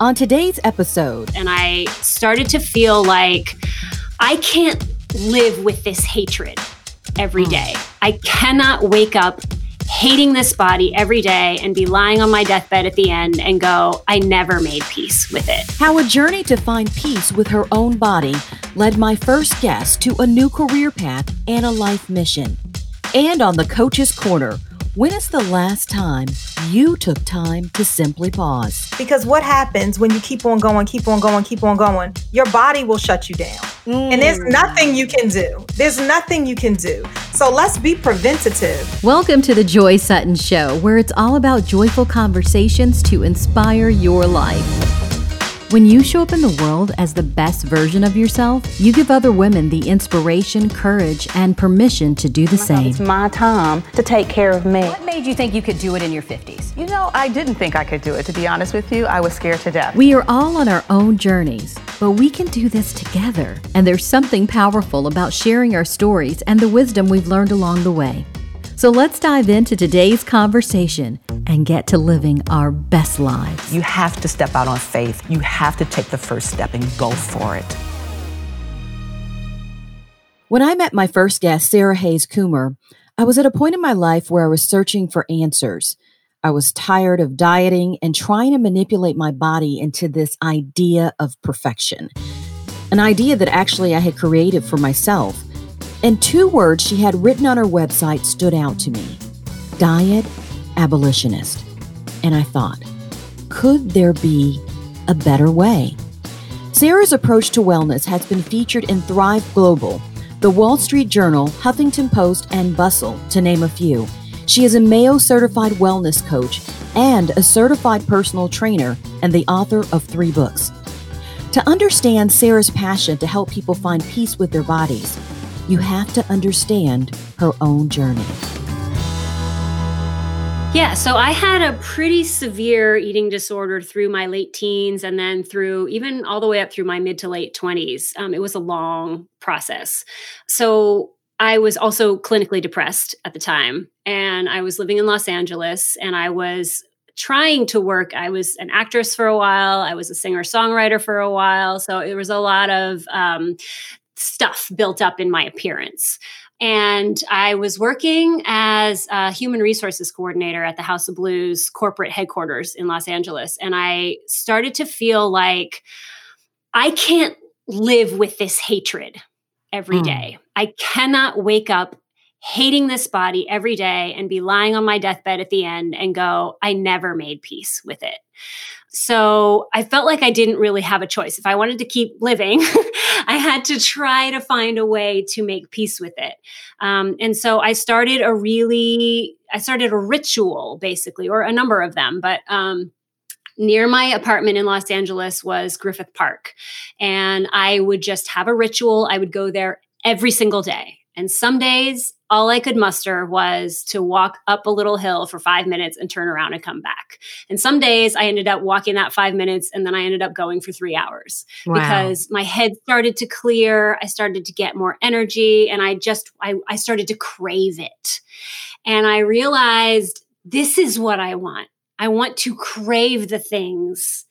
On today's episode, and I started to feel like I can't live with this hatred every Hmm. I cannot wake up hating this body every day and be lying on my deathbed at the end and go, I never made peace with it. how a journey to find peace with her own body led my first guest to a new career path and a life mission. And on the Coaches Corner, when is the last time you took time to simply pause? Because what happens when you keep on going, keep on going, keep on going, your body will shut you down. And there's mm. nothing you can do. There's nothing you can do. So let's be preventative. Welcome to the Joy Sutton Show, where it's all about joyful conversations to inspire your life. When you show up in the world as the best version of yourself, you give other women the inspiration, courage, and permission to do the oh same. It's my time to take care of me. What made you think you could do it in your 50s? You know, I didn't think I could do it, to be honest with you. I was scared to death. We are all on our own journeys, but we can do this together. And there's something powerful about sharing our stories and the wisdom we've learned along the way. So let's dive into today's conversation and get to living our best lives. You have to step out on faith. You have to take the first step and go for it. When I met my first guest, Sarah Hays Coomer, I was at a point in my life where I was searching for answers. I was tired of dieting and trying to manipulate my body into this idea of perfection, an idea that actually I had created for myself. And two words she had written on her website stood out to me diet abolitionist. And I thought, could there be a better way? Sarah's approach to wellness has been featured in Thrive Global, the Wall Street Journal, Huffington Post, and Bustle, to name a few. She is a Mayo certified wellness coach and a certified personal trainer and the author of three books. To understand Sarah's passion to help people find peace with their bodies, you have to understand her own journey. Yeah, so I had a pretty severe eating disorder through my late teens and then through even all the way up through my mid to late 20s. Um, it was a long process. So I was also clinically depressed at the time, and I was living in Los Angeles and I was trying to work. I was an actress for a while, I was a singer songwriter for a while. So it was a lot of um, stuff built up in my appearance. And I was working as a human resources coordinator at the House of Blues corporate headquarters in Los Angeles. And I started to feel like I can't live with this hatred every Mm. day. I cannot wake up hating this body every day and be lying on my deathbed at the end and go, I never made peace with it. So I felt like I didn't really have a choice. If I wanted to keep living, I had to try to find a way to make peace with it. Um, and so I started a really, I started a ritual basically, or a number of them, but um, near my apartment in Los Angeles was Griffith Park. And I would just have a ritual. I would go there every single day. And some days, all I could muster was to walk up a little hill for five minutes and turn around and come back. And some days I ended up walking that five minutes and then I ended up going for three hours because my head started to clear. I started to get more energy and I just, I, I started to crave it. And I realized this is what I want. I want to crave the things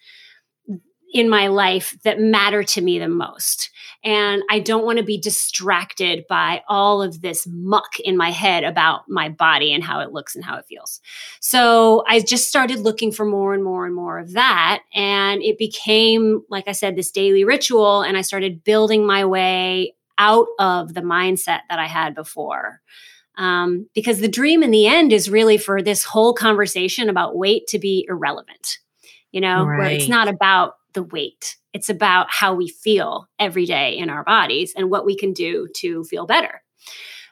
in my life that matter to me the most. And I don't want to be distracted by all of this muck in my head about my body and how it looks and how it feels. So I just started looking for more and more and more of that. And it became, like I said, this daily ritual. And I started building my way out of the mindset that I had before. Um, because the dream in the end is really for this whole conversation about weight to be irrelevant, you know, where it's not about the weight. It's about how we feel every day in our bodies and what we can do to feel better.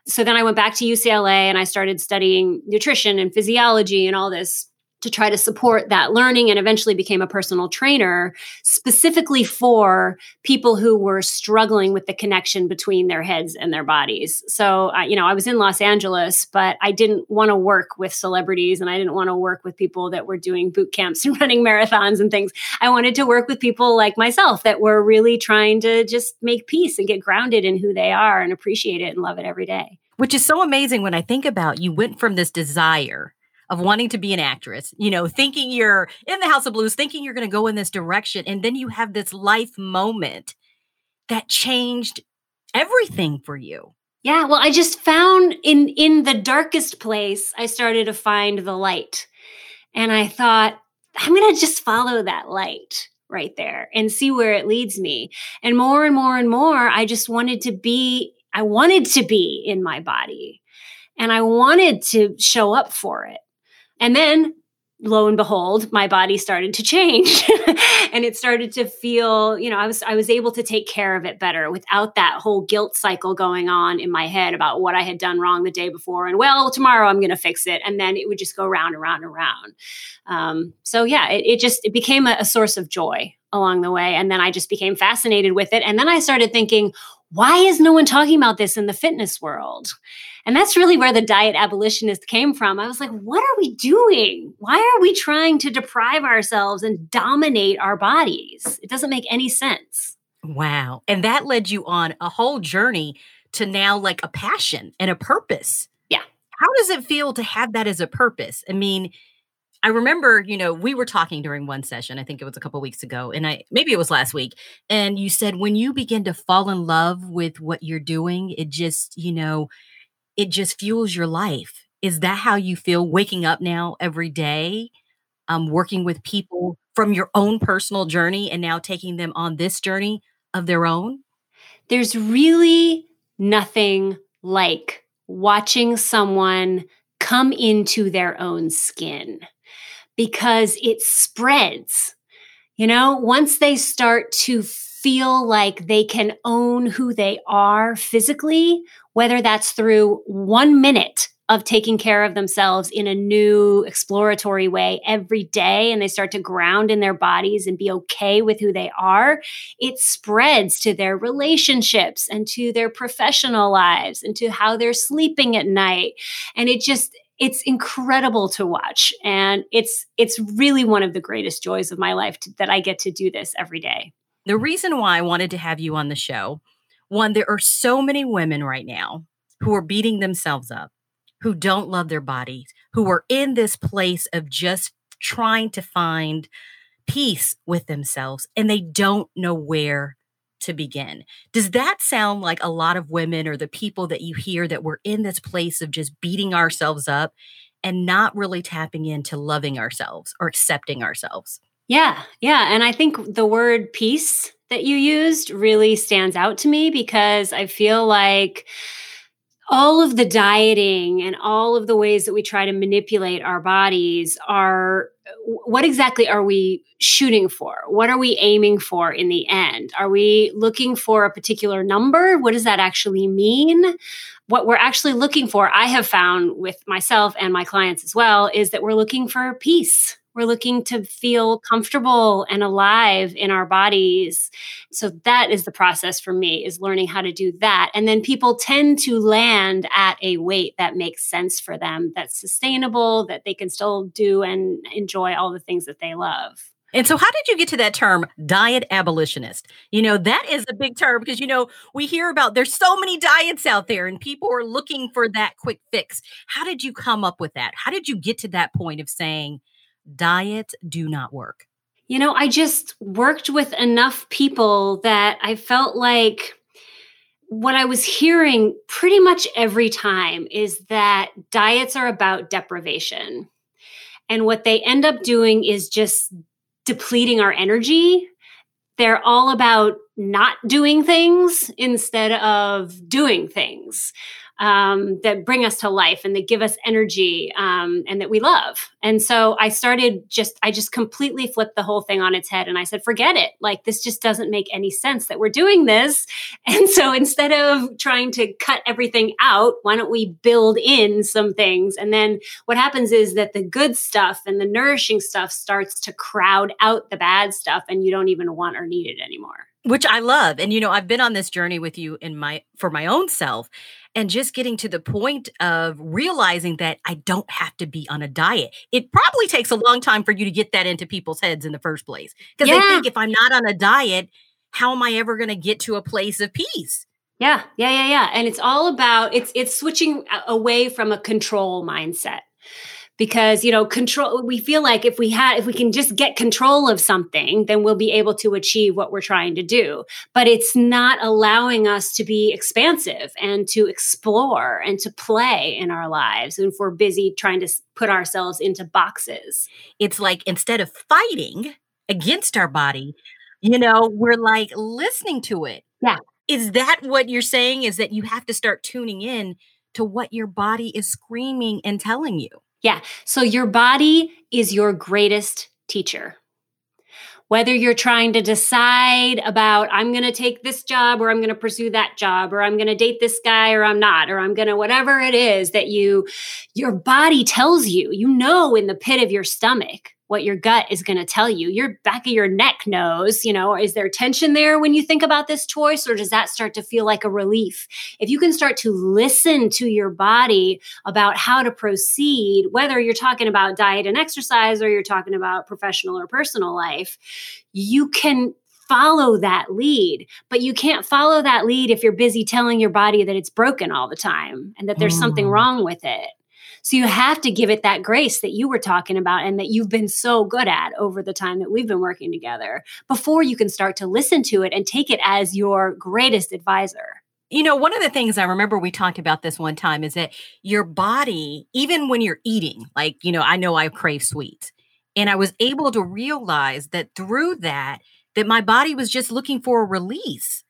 So then I went back to UCLA and I started studying nutrition and physiology and all this to try to support that learning and eventually became a personal trainer specifically for people who were struggling with the connection between their heads and their bodies. So, uh, you know, I was in Los Angeles, but I didn't want to work with celebrities and I didn't want to work with people that were doing boot camps and running marathons and things. I wanted to work with people like myself that were really trying to just make peace and get grounded in who they are and appreciate it and love it every day. Which is so amazing when I think about you went from this desire of wanting to be an actress, you know, thinking you're in the House of Blues, thinking you're going to go in this direction. And then you have this life moment that changed everything for you. Yeah, well, I just found in in the darkest place, I started to find the light. And I thought, I'm going to just follow that light right there and see where it leads me. And more and more and more, I just wanted to be I wanted to be in my body and I wanted to show up for it. And then lo and behold my body started to change. And it started to feel you know i was i was able to take care of it better without that whole guilt cycle going on in my head about what i had done wrong the day before. And well tomorrow i'm going to fix it. And then it would just go round and round and round. Um, so yeah it, it, just it became a, a source of joy along the way. And then i just became fascinated with it. And then i started thinking why is no one talking about this in the fitness world? And that's really where the diet abolitionist came from. I was like, what are we doing? Why are we trying to deprive ourselves and dominate our bodies? It doesn't make any sense. Wow. And that led you on a whole journey to now like a passion and a purpose. Yeah. How does it feel to have that as a purpose? I mean, I remember, you know, we were talking during one session, I think it was a couple weeks ago, and I maybe it was last week, and you said when you begin to fall in love with what you're doing, it just, you know, it just fuels your life. Is that how you feel waking up now every day, um, working with people from your own personal journey and now taking them on this journey of their own? There's really nothing like watching someone come into their own skin because it spreads. You know, once they start to feel like they can own who they are physically, whether that's through one minute of taking care of themselves in a new exploratory way every day and they start to ground in their bodies and be okay with who they are, it spreads to their relationships and to their professional lives and to how they're sleeping at night. And it just, it's incredible to watch and it's it's really one of the greatest joys of my life to, that I get to do this every day. The reason why I wanted to have you on the show, one there are so many women right now who are beating themselves up, who don't love their bodies, who are in this place of just trying to find peace with themselves and they don't know where to begin. Does that sound like a lot of women or the people that you hear that we're in this place of just beating ourselves up and not really tapping into loving ourselves or accepting ourselves? Yeah, yeah. And I think the word peace that you used really stands out to me because I feel like all of the dieting and all of the ways that we try to manipulate our bodies are what exactly are we shooting for? What are we aiming for in the end? Are we looking for a particular number? What does that actually mean? What we're actually looking for, I have found with myself and my clients as well, is that we're looking for peace. We're looking to feel comfortable and alive in our bodies. So that is the process for me is learning how to do that. And then people tend to land at a weight that makes sense for them, that's sustainable, that they can still do and enjoy all the things that they love. And so, how did you get to that term, diet abolitionist? You know, that is a big term because, you know, we hear about there's so many diets out there and people are looking for that quick fix. How did you come up with that? How did you get to that point of saying, diets do not work? You know, I just worked with enough people that I felt like what I was hearing pretty much every time is that diets are about deprivation. And what they end up doing is just depleting our energy. They're all about not doing things instead of doing things um, that bring us to life and that give us energy um, and that we love. And so I started just, I just completely flipped the whole thing on its head and I said, forget it. Like, this just doesn't make any sense that we're doing this. And so instead of trying to cut everything out, why don't we build in some things? And then what happens is that the good stuff and the nourishing stuff starts to crowd out the bad stuff and you don't even want or need it anymore which I love. And you know, I've been on this journey with you in my for my own self and just getting to the point of realizing that I don't have to be on a diet. It probably takes a long time for you to get that into people's heads in the first place because yeah. they think if I'm not on a diet, how am I ever going to get to a place of peace? Yeah, yeah, yeah, yeah. And it's all about it's it's switching away from a control mindset because you know control we feel like if we had if we can just get control of something then we'll be able to achieve what we're trying to do. But it's not allowing us to be expansive and to explore and to play in our lives and if we're busy trying to put ourselves into boxes. It's like instead of fighting against our body you know we're like listening to it. Yeah. Is that what you're saying? Is that you have to start tuning in to what your body is screaming and telling you yeah. So your body is your greatest teacher. Whether you're trying to decide about, I'm going to take this job or I'm going to pursue that job or I'm going to date this guy or I'm not, or I'm going to, whatever it is that you, your body tells you, you know, in the pit of your stomach what your gut is going to tell you. Your back of your neck knows, you know, is there tension there when you think about this choice or does that start to feel like a relief? If you can start to listen to your body about how to proceed, whether you're talking about diet and exercise or you're talking about professional or personal life, you can follow that lead. But you can't follow that lead if you're busy telling your body that it's broken all the time and that there's mm. something wrong with it. So you have to give it that grace that you were talking about and that you've been so good at over the time that we've been working together before you can start to listen to it and take it as your greatest advisor. You know, one of the things I remember we talked about this one time is that your body, even when you're eating, like, you know, I know I crave sweets. And I was able to realize that through that, that my body was just looking for a release.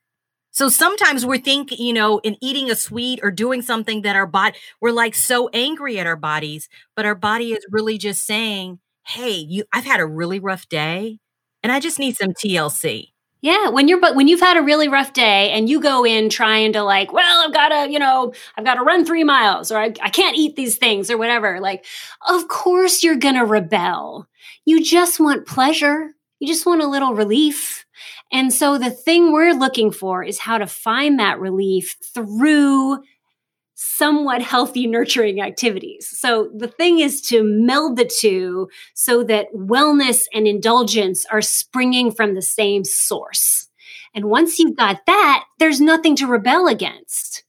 So sometimes we think, you know, in eating a sweet or doing something that our body, we're like so angry at our bodies, but our body is really just saying, Hey, you, I've had a really rough day and I just need some TLC. Yeah, when you're but when you've had a really rough day and you go in trying to like, well, I've got to, you know, I've got to run three miles or I, I can't eat these things or whatever. Like, of course you're gonna rebel. You just want pleasure. You just want a little relief. And so the thing we're looking for is how to find that relief through somewhat healthy, nurturing activities. So the thing is to meld the two so that wellness and indulgence are springing from the same source. And once you've got that, there's nothing to rebel against.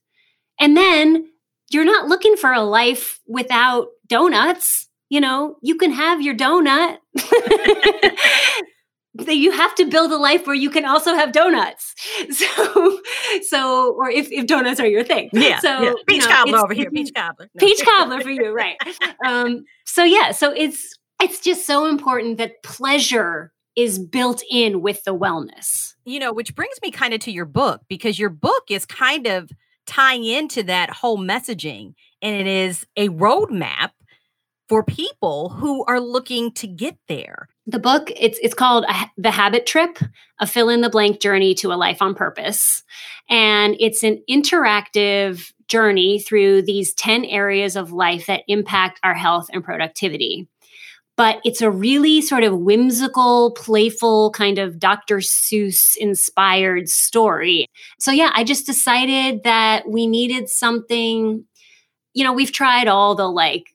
And then you're not looking for a life without donuts. You know, you can have your donut. you have to build a life where you can also have donuts. So, so, or if, if donuts are your thing. Yeah. So, yeah. peach you know, cobbler over here. Peach cobbler. No. Peach cobbler for you, right? Um, so yeah, so it's it's just so important that pleasure is built in with the wellness. You know, which brings me kind of to your book because your book is kind of tying into that whole messaging, and it is a roadmap for people who are looking to get there. The book it's it's called the habit trip a fill in the blank journey to a life on purpose. And it's an interactive journey through these 10 areas of life that impact our health and productivity. But it's a really sort of whimsical playful kind of dr seuss inspired story. So yeah i just decided that we needed something you know we've tried all the like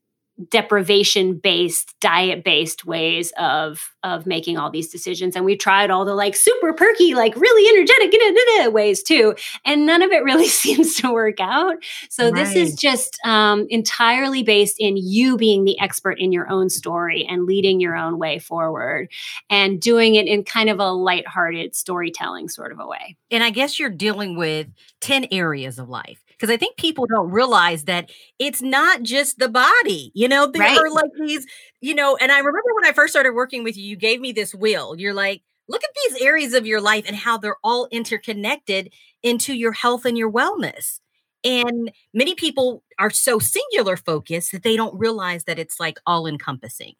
deprivation based diet based ways of of making all these decisions. And we tried all the like super perky like really energetic ways too and none of it really seems to work out. So right. this is just um, entirely based in you being the expert in your own story and leading your own way forward and doing it in kind of a lighthearted storytelling sort of a way. And i guess you're dealing with 10 areas of life because I think people don't realize that it's not just the body. You know, there right. are like these, you know, and I remember when I first started working with you, you gave me this wheel. You're like, look at these areas of your life and how they're all interconnected into your health and your wellness. And many people are so singular focused that they don't realize that it's like all encompassing.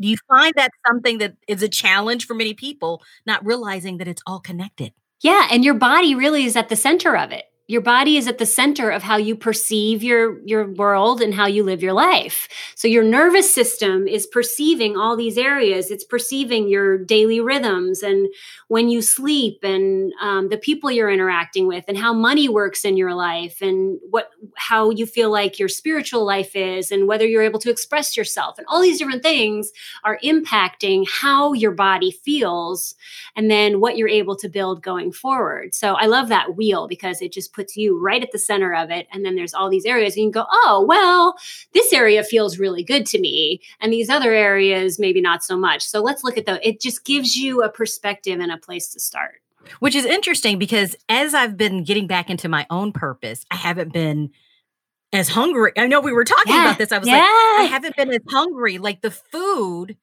Do you find that something that is a challenge for many people, not realizing that it's all connected? Yeah. And your body really is at the center of it your body is at the center of how you perceive your your world and how you live your life. So your nervous system is perceiving all these areas. It's perceiving your daily rhythms and when you sleep and um, the people you're interacting with and how money works in your life and what how you feel like your spiritual life is and whether you're able to express yourself and all these different things are impacting how your body feels and then what you're able to build going forward. So i love that wheel because it just puts puts you right at the center of it. And then there's all these areas, and you go, oh, well, this area feels really good to me. And these other areas, maybe not so much. So let's look at the, it just gives you a perspective and a place to start. Which is interesting because as I've been getting back into my own purpose, I haven't been as hungry. I know we were talking yeah. about this. I was yeah. like, I haven't been as hungry. Like the food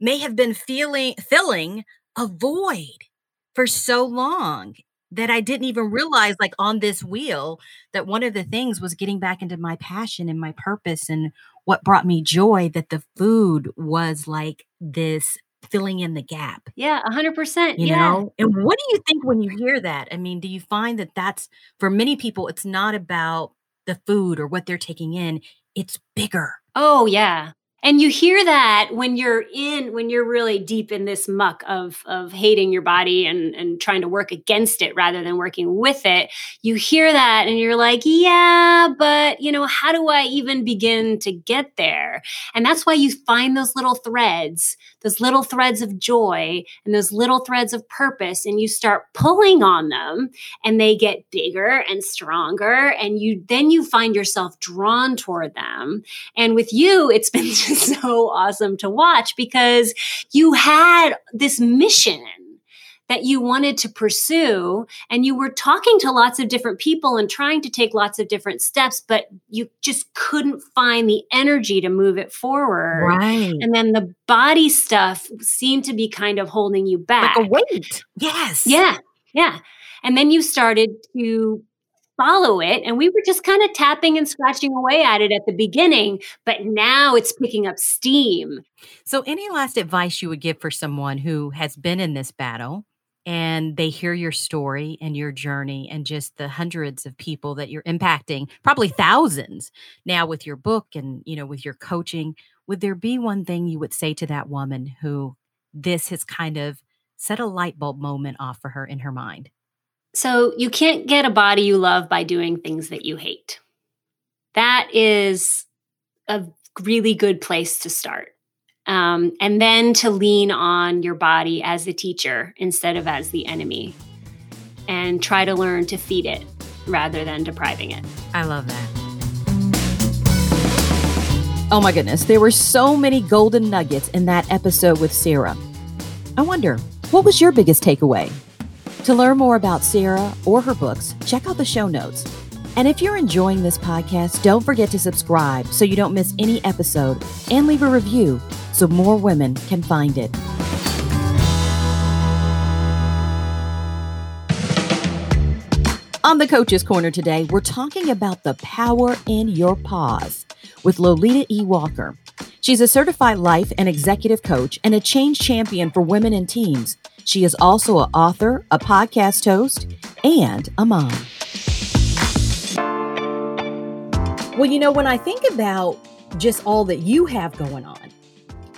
may have been feeling filling a void for so long that I didn't even realize, like on this wheel, that one of the things was getting back into my passion and my purpose and what brought me joy, that the food was like this filling in the gap. Yeah, 100%. You yeah. know? And what do you think when you hear that? I mean, do you find that that's for many people, it's not about the food or what they're taking in, it's bigger. Oh, yeah and you hear that when you're in when you're really deep in this muck of of hating your body and and trying to work against it rather than working with it you hear that and you're like yeah but you know how do i even begin to get there? And that's why you find those little threads those little threads of joy and those little threads of purpose and you start pulling on them and they get bigger and stronger and you then you find yourself drawn toward them. And with you it's been so awesome to watch because you had this mission that you wanted to pursue and you were talking to lots of different people and trying to take lots of different steps but you just couldn't find the energy to move it forward right and then the body stuff seemed to be kind of holding you back like a weight yes yeah yeah and then you started to follow it. And we were just kind of tapping and scratching away at it at the beginning, but now it's picking up steam. So, any last advice you would give for someone who has been in this battle? And they hear your story and your journey, and just the hundreds of people that you're impacting, probably thousands now with your book and you know with your coaching. Would there be one thing you would say to that woman who this has kind of set a light bulb moment off for her in her mind? So you can't get a body you love by doing things that you hate. That is a really good place to start. Um, and then to lean on your body as the teacher instead of as the enemy and try to learn to feed it rather than depriving it. I love that. Oh my goodness, there were so many golden nuggets in that episode with Sarah. I wonder, what was your biggest takeaway? To learn more about Sarah or her books, check out the show notes. And if you're enjoying this podcast, don't forget to subscribe so you don't miss any episode and leave a review so more women can find it. On the Coaches Corner today, we're talking about the power in your pause with Lolita E. Walker. She's a certified life and executive coach and a change champion for women and teams. She is also an author, a podcast host, and a mom. Well, you know, when I think about just all that you have going on,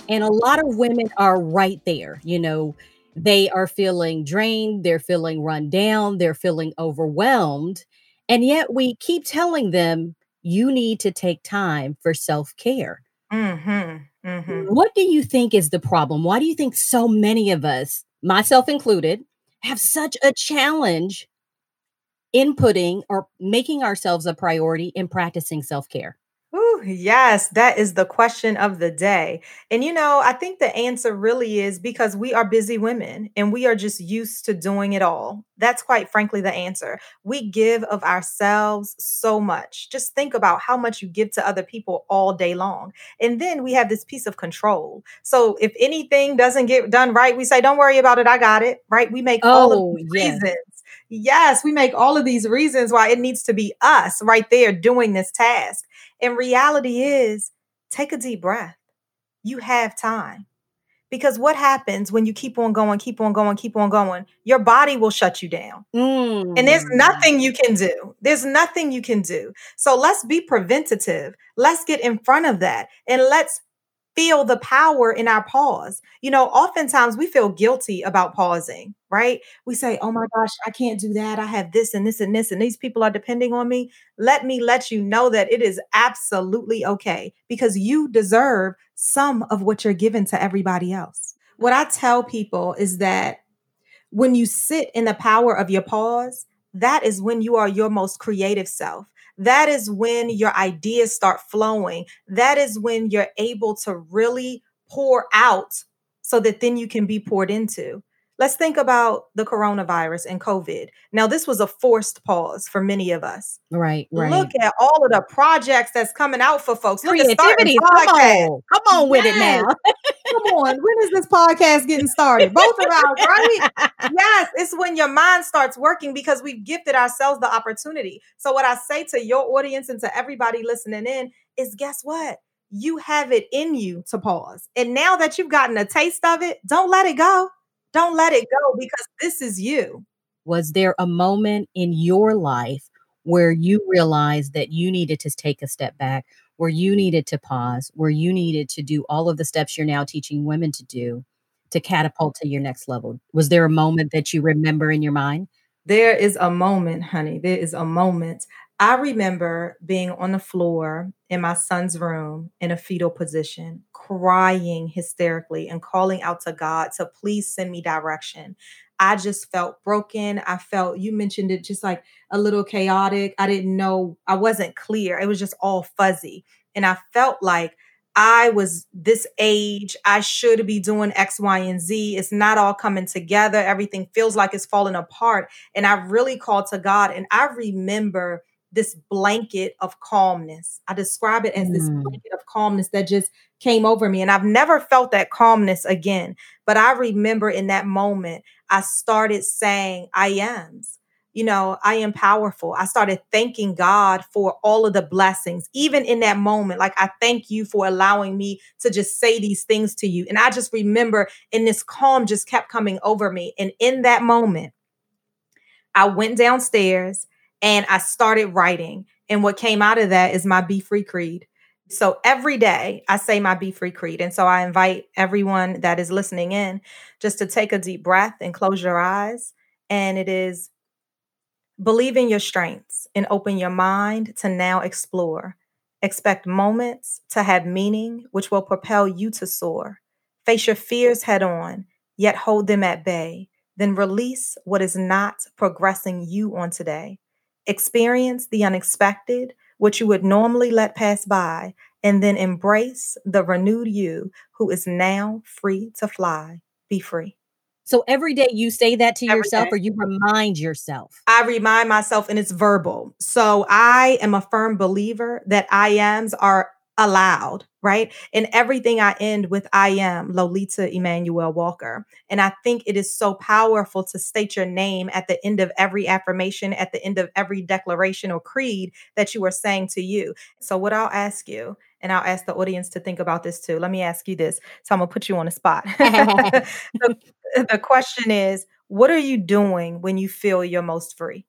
and a lot of women are right there, you know, they are feeling drained, they're feeling run down, they're feeling overwhelmed. And yet we keep telling them, you need to take time for self care. Mm-hmm, mm-hmm. What do you think is the problem? Why do you think so many of us myself included, have such a challenge inputting or making ourselves a priority in practicing self care? Ooh, yes, that is the question of the day. And you know, I think the answer really is because we are busy women and we are just used to doing it all. That's quite frankly the answer. We give of ourselves so much. Just think about how much you give to other people all day long. And then we have this piece of control. So if anything doesn't get done right, we say, Don't worry about it, I got it. Right? We make all of oh, these reasons. Yes, we make all of these reasons why it needs to be us right there doing this task. And reality is, take a deep breath. You have time. Because what happens when you keep on going, keep on going, keep on going? Your body will shut you down. Mm. And there's mm. nothing you can do. There's nothing you can do. So let's be preventative. Let's get in front of that and let's feel the power in our pause. You know, oftentimes we feel guilty about pausing, right? We say, oh my gosh, I can't do that. I have this and this and this, and these people are depending on me. Let me let you know that it is absolutely okay because you deserve some of what you're given to everybody else. What I tell people is that when you sit in the power of your pause, that is when you are your most creative self. That is when your ideas start flowing. That is when you're able to really pour out so that then you can be poured into. Let's think about the coronavirus and COVID. Now, this was a forced pause for many of us. Right, right. Look at all of the projects that's coming out for folks. Look Creativity. Come on. Come on with it now. Come on, when is this podcast getting started? Both of us, right? yes, it's when your mind starts working because we've gifted ourselves the opportunity. So, what I say to your audience and to everybody listening in is guess what? You have it in you to pause. And now that you've gotten a taste of it, don't let it go. Don't let it go because this is you. Was there a moment in your life where you realized that you needed to take a step back, where you needed to pause, where you needed to do all of the steps you're now teaching women to do to catapult to your next level? Was there a moment that you remember in your mind? There is a moment, honey. There is a moment. I remember being on the floor in my son's room in a fetal position, crying hysterically and calling out to God to please send me direction. I just felt broken. I felt, you mentioned it just like a little chaotic. I didn't know, I wasn't clear. It was just all fuzzy. And I felt like I was this age. I should be doing X, Y, and Z. It's not all coming together. Everything feels like it's falling apart. And I really called to God. And I remember this blanket of calmness. I describe it as this Mm. blanket of calmness that just came over me. And I've never felt that calmness again. But I remember in that moment, I started saying, I ams. You know, I am powerful. I started thanking God for all of the blessings, even in that moment. Like, I thank you for allowing me to just say these things to you. And I just remember, and this calm just kept coming over me. And in that moment, I went downstairs and I started writing. And what came out of that is my Be Free Creed. So every day I say my Be Free Creed. And so I invite everyone that is listening in just to take a deep breath and close your eyes. And it is believe in your strengths and open your mind to now explore. Expect moments to have meaning, which will propel you to soar. Face your fears head on, yet hold them at bay. Then release what is not progressing you on today. Experience the unexpected, which you would normally let pass by, and then embrace the renewed you who is now free to fly. Be free. So every day you say that to Every yourself day. or you remind yourself. I remind myself, and it's verbal. So I am a firm believer that I ams are allowed, right? And everything I end with I am Lolita Emmanuel Walker. And I think it is so powerful to state your name at the end of every affirmation, at the end of every declaration or creed that you are saying to you. So, what I'll ask you, and I'll ask the audience to think about this too. Let me ask you this. So, I'm going to put you on the spot. the, the question is, what are you doing when you feel your most free?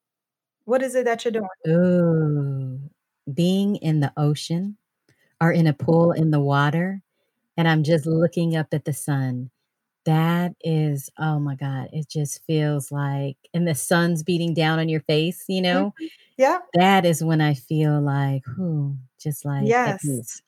What is it that you're doing? Ooh, being in the ocean or in a pool in the water, and I'm just looking up at the sun. That is, oh my God, it just feels like, and the sun's beating down on your face, you know, mm-hmm. Yeah. that is when I feel like, whew, just like Yes. peace.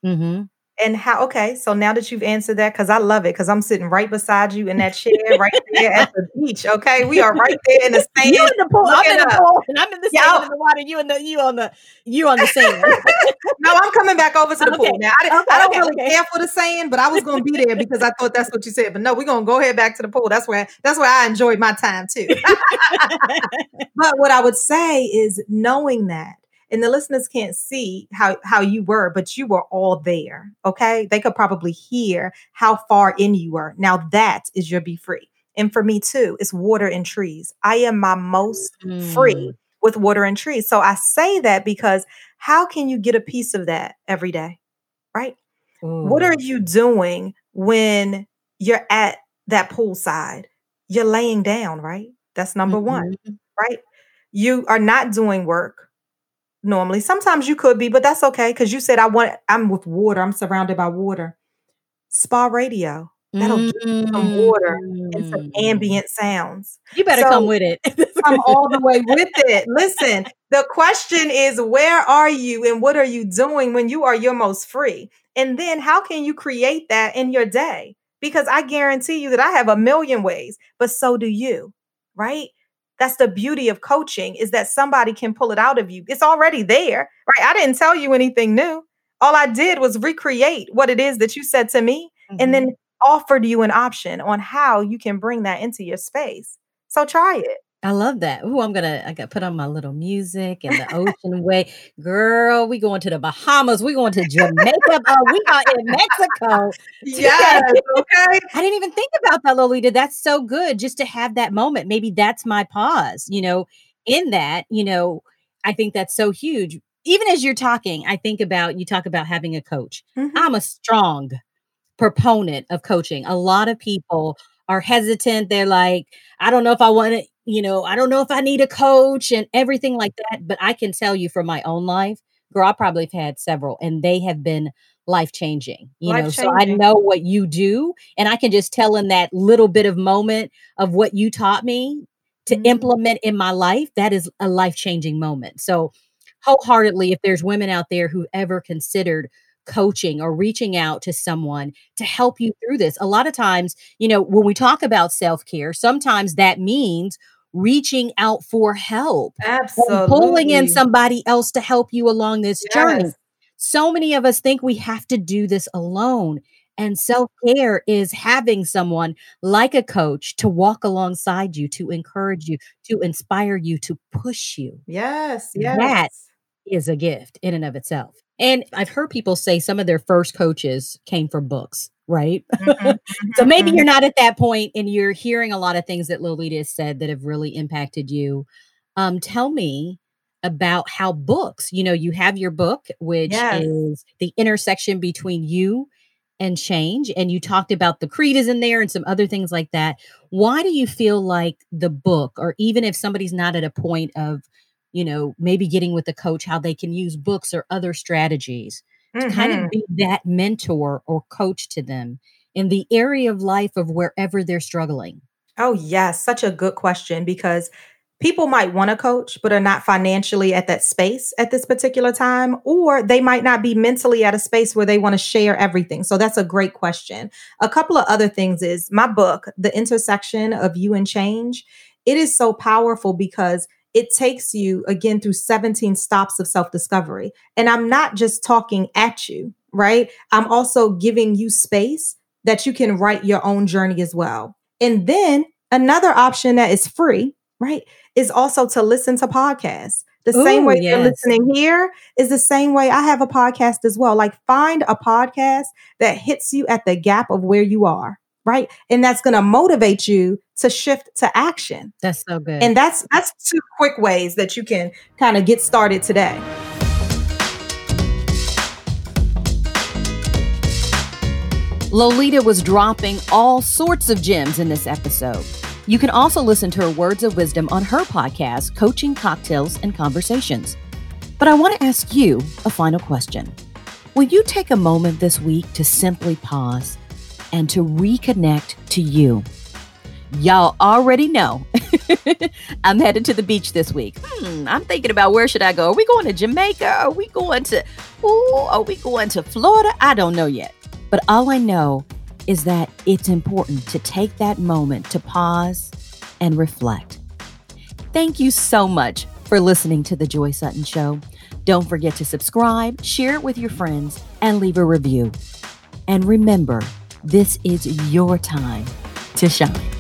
And how, okay, so now that you've answered that, because I love it, because I'm sitting right beside you in that chair right there at the beach. Okay. We are right there in the sand. You in the pool, I'm in the up. pool, and I'm in the sand oh. in the water. You in the you on the you on the sand. no, I'm coming back over to the Okay. pool now. I, Okay, I don't okay, really care for the sand, but I was going to be there because I thought that's what you said. But no, we're going to go ahead back to the pool. That's where that's where I enjoyed my time too. but what I would say is knowing that, and the listeners can't see how how you were, but you were all there. Okay, they could probably hear how far in you were. Now that is your be free, and for me too, it's water and trees. I am my most free with water and trees. So I say that because how can you get a piece of that every day? Right? What are you doing when you're at that poolside? You're laying down, right? That's number one, Mhm. right? You are not doing work normally. Sometimes you could be, but that's okay because you said I want I'm with water. I'm surrounded by water. Spa radio. That'll give you some water and some Mm. ambient sounds You better So- come with it. come all the way with it. Listen, the question is where are you and what are you doing when you are your most free? And then how can you create that in your day? Because I guarantee you that I have a million ways, but so do you, right? That's the beauty of coaching is that somebody can pull it out of you. It's already there, right? I didn't tell you anything new. All I did was recreate what it is that you said to me mm-hmm. and then offered you an option on how you can bring that into your space. So try it. I love that. Oh, I'm gonna I got put on my little music and the ocean way. Girl, we going to the Bahamas. We going to Jamaica. oh, we are in Mexico. Yes. Okay. I didn't even think about that, Lolita. That's so good just to have that moment. Maybe that's my pause, you know, in that, you know, I think that's so huge. Even as you're talking, I think about you talk about having a coach. Mm-hmm. I'm a strong proponent of coaching. A lot of people are hesitant. They're like, I don't know if I want to, you know, I don't know if I need a coach and everything like that. But I can tell you from my own life, girl, I probably have had several and they have been life changing, you know. So I know what you do. And I can just tell in that little bit of moment of what you taught me to mm-hmm. implement in my life, that is a life changing moment. So wholeheartedly, if there's women out there who ever considered coaching or reaching out to someone to help you through this. A lot of times, you know, when we talk about self care, sometimes that means reaching out for help, absolutely pulling in somebody else to help you along this yes. journey. So many of us think we have to do this alone. And self care is having someone like a coach to walk alongside you, to encourage you, to inspire you, to push you. Yes, yes. That is a gift in and of itself. And I've heard people say some of their first coaches came from books, right? Mm-hmm, mm-hmm, so maybe mm-hmm. you're not at that point and you're hearing a lot of things that Lolita has said that have really impacted you. Um, tell me about how books, you know, you have your book, which yes. is the intersection between you and change. And you talked about the creed is in there and some other things like that. Why do you feel like the book, or even if somebody's not at a point of you know, maybe getting with a coach, how they can use books or other strategies mm-hmm. to kind of mm-hmm. be that mentor or coach to them in the area of life of wherever they're struggling? Oh, yes. Such a good question because people might want to coach, but are not financially at that space at this particular time, or they might not be mentally at a space where they want to share everything. So that's a great question. A couple of other things is my book, The Intersection of You and Change. It is so powerful because it takes you again through 17 stops of self discovery. And I'm not just talking at you, right? I'm also giving you space that you can write your own journey as well. And then another option that is free, right, is also to listen to podcasts. The Ooh, same way yes. you're listening here is the same way I have a podcast as well. Like find a podcast that hits you at the gap of where you are right? And that's going to motivate you to shift to action. That's so good. And that's that's two quick ways that you can kind of get started today. Lolita was dropping all sorts of gems in this episode. You can also listen to her words of wisdom on her podcast, Coaching Cocktails and Conversations. But I want to ask you a final question. Will you take a moment this week to simply pause and to reconnect to you. Y'all already know I'm headed to the beach this week. Hmm, I'm thinking about where should I go? Are we going to Jamaica? Are we going to ooh, are we going to Florida? I don't know yet. But all I know is that it's important to take that moment to pause and reflect. Thank you so much for listening to The Joy Sutton Show. Don't forget to subscribe, share it with your friends, and leave a review. And remember, this is your time to shine.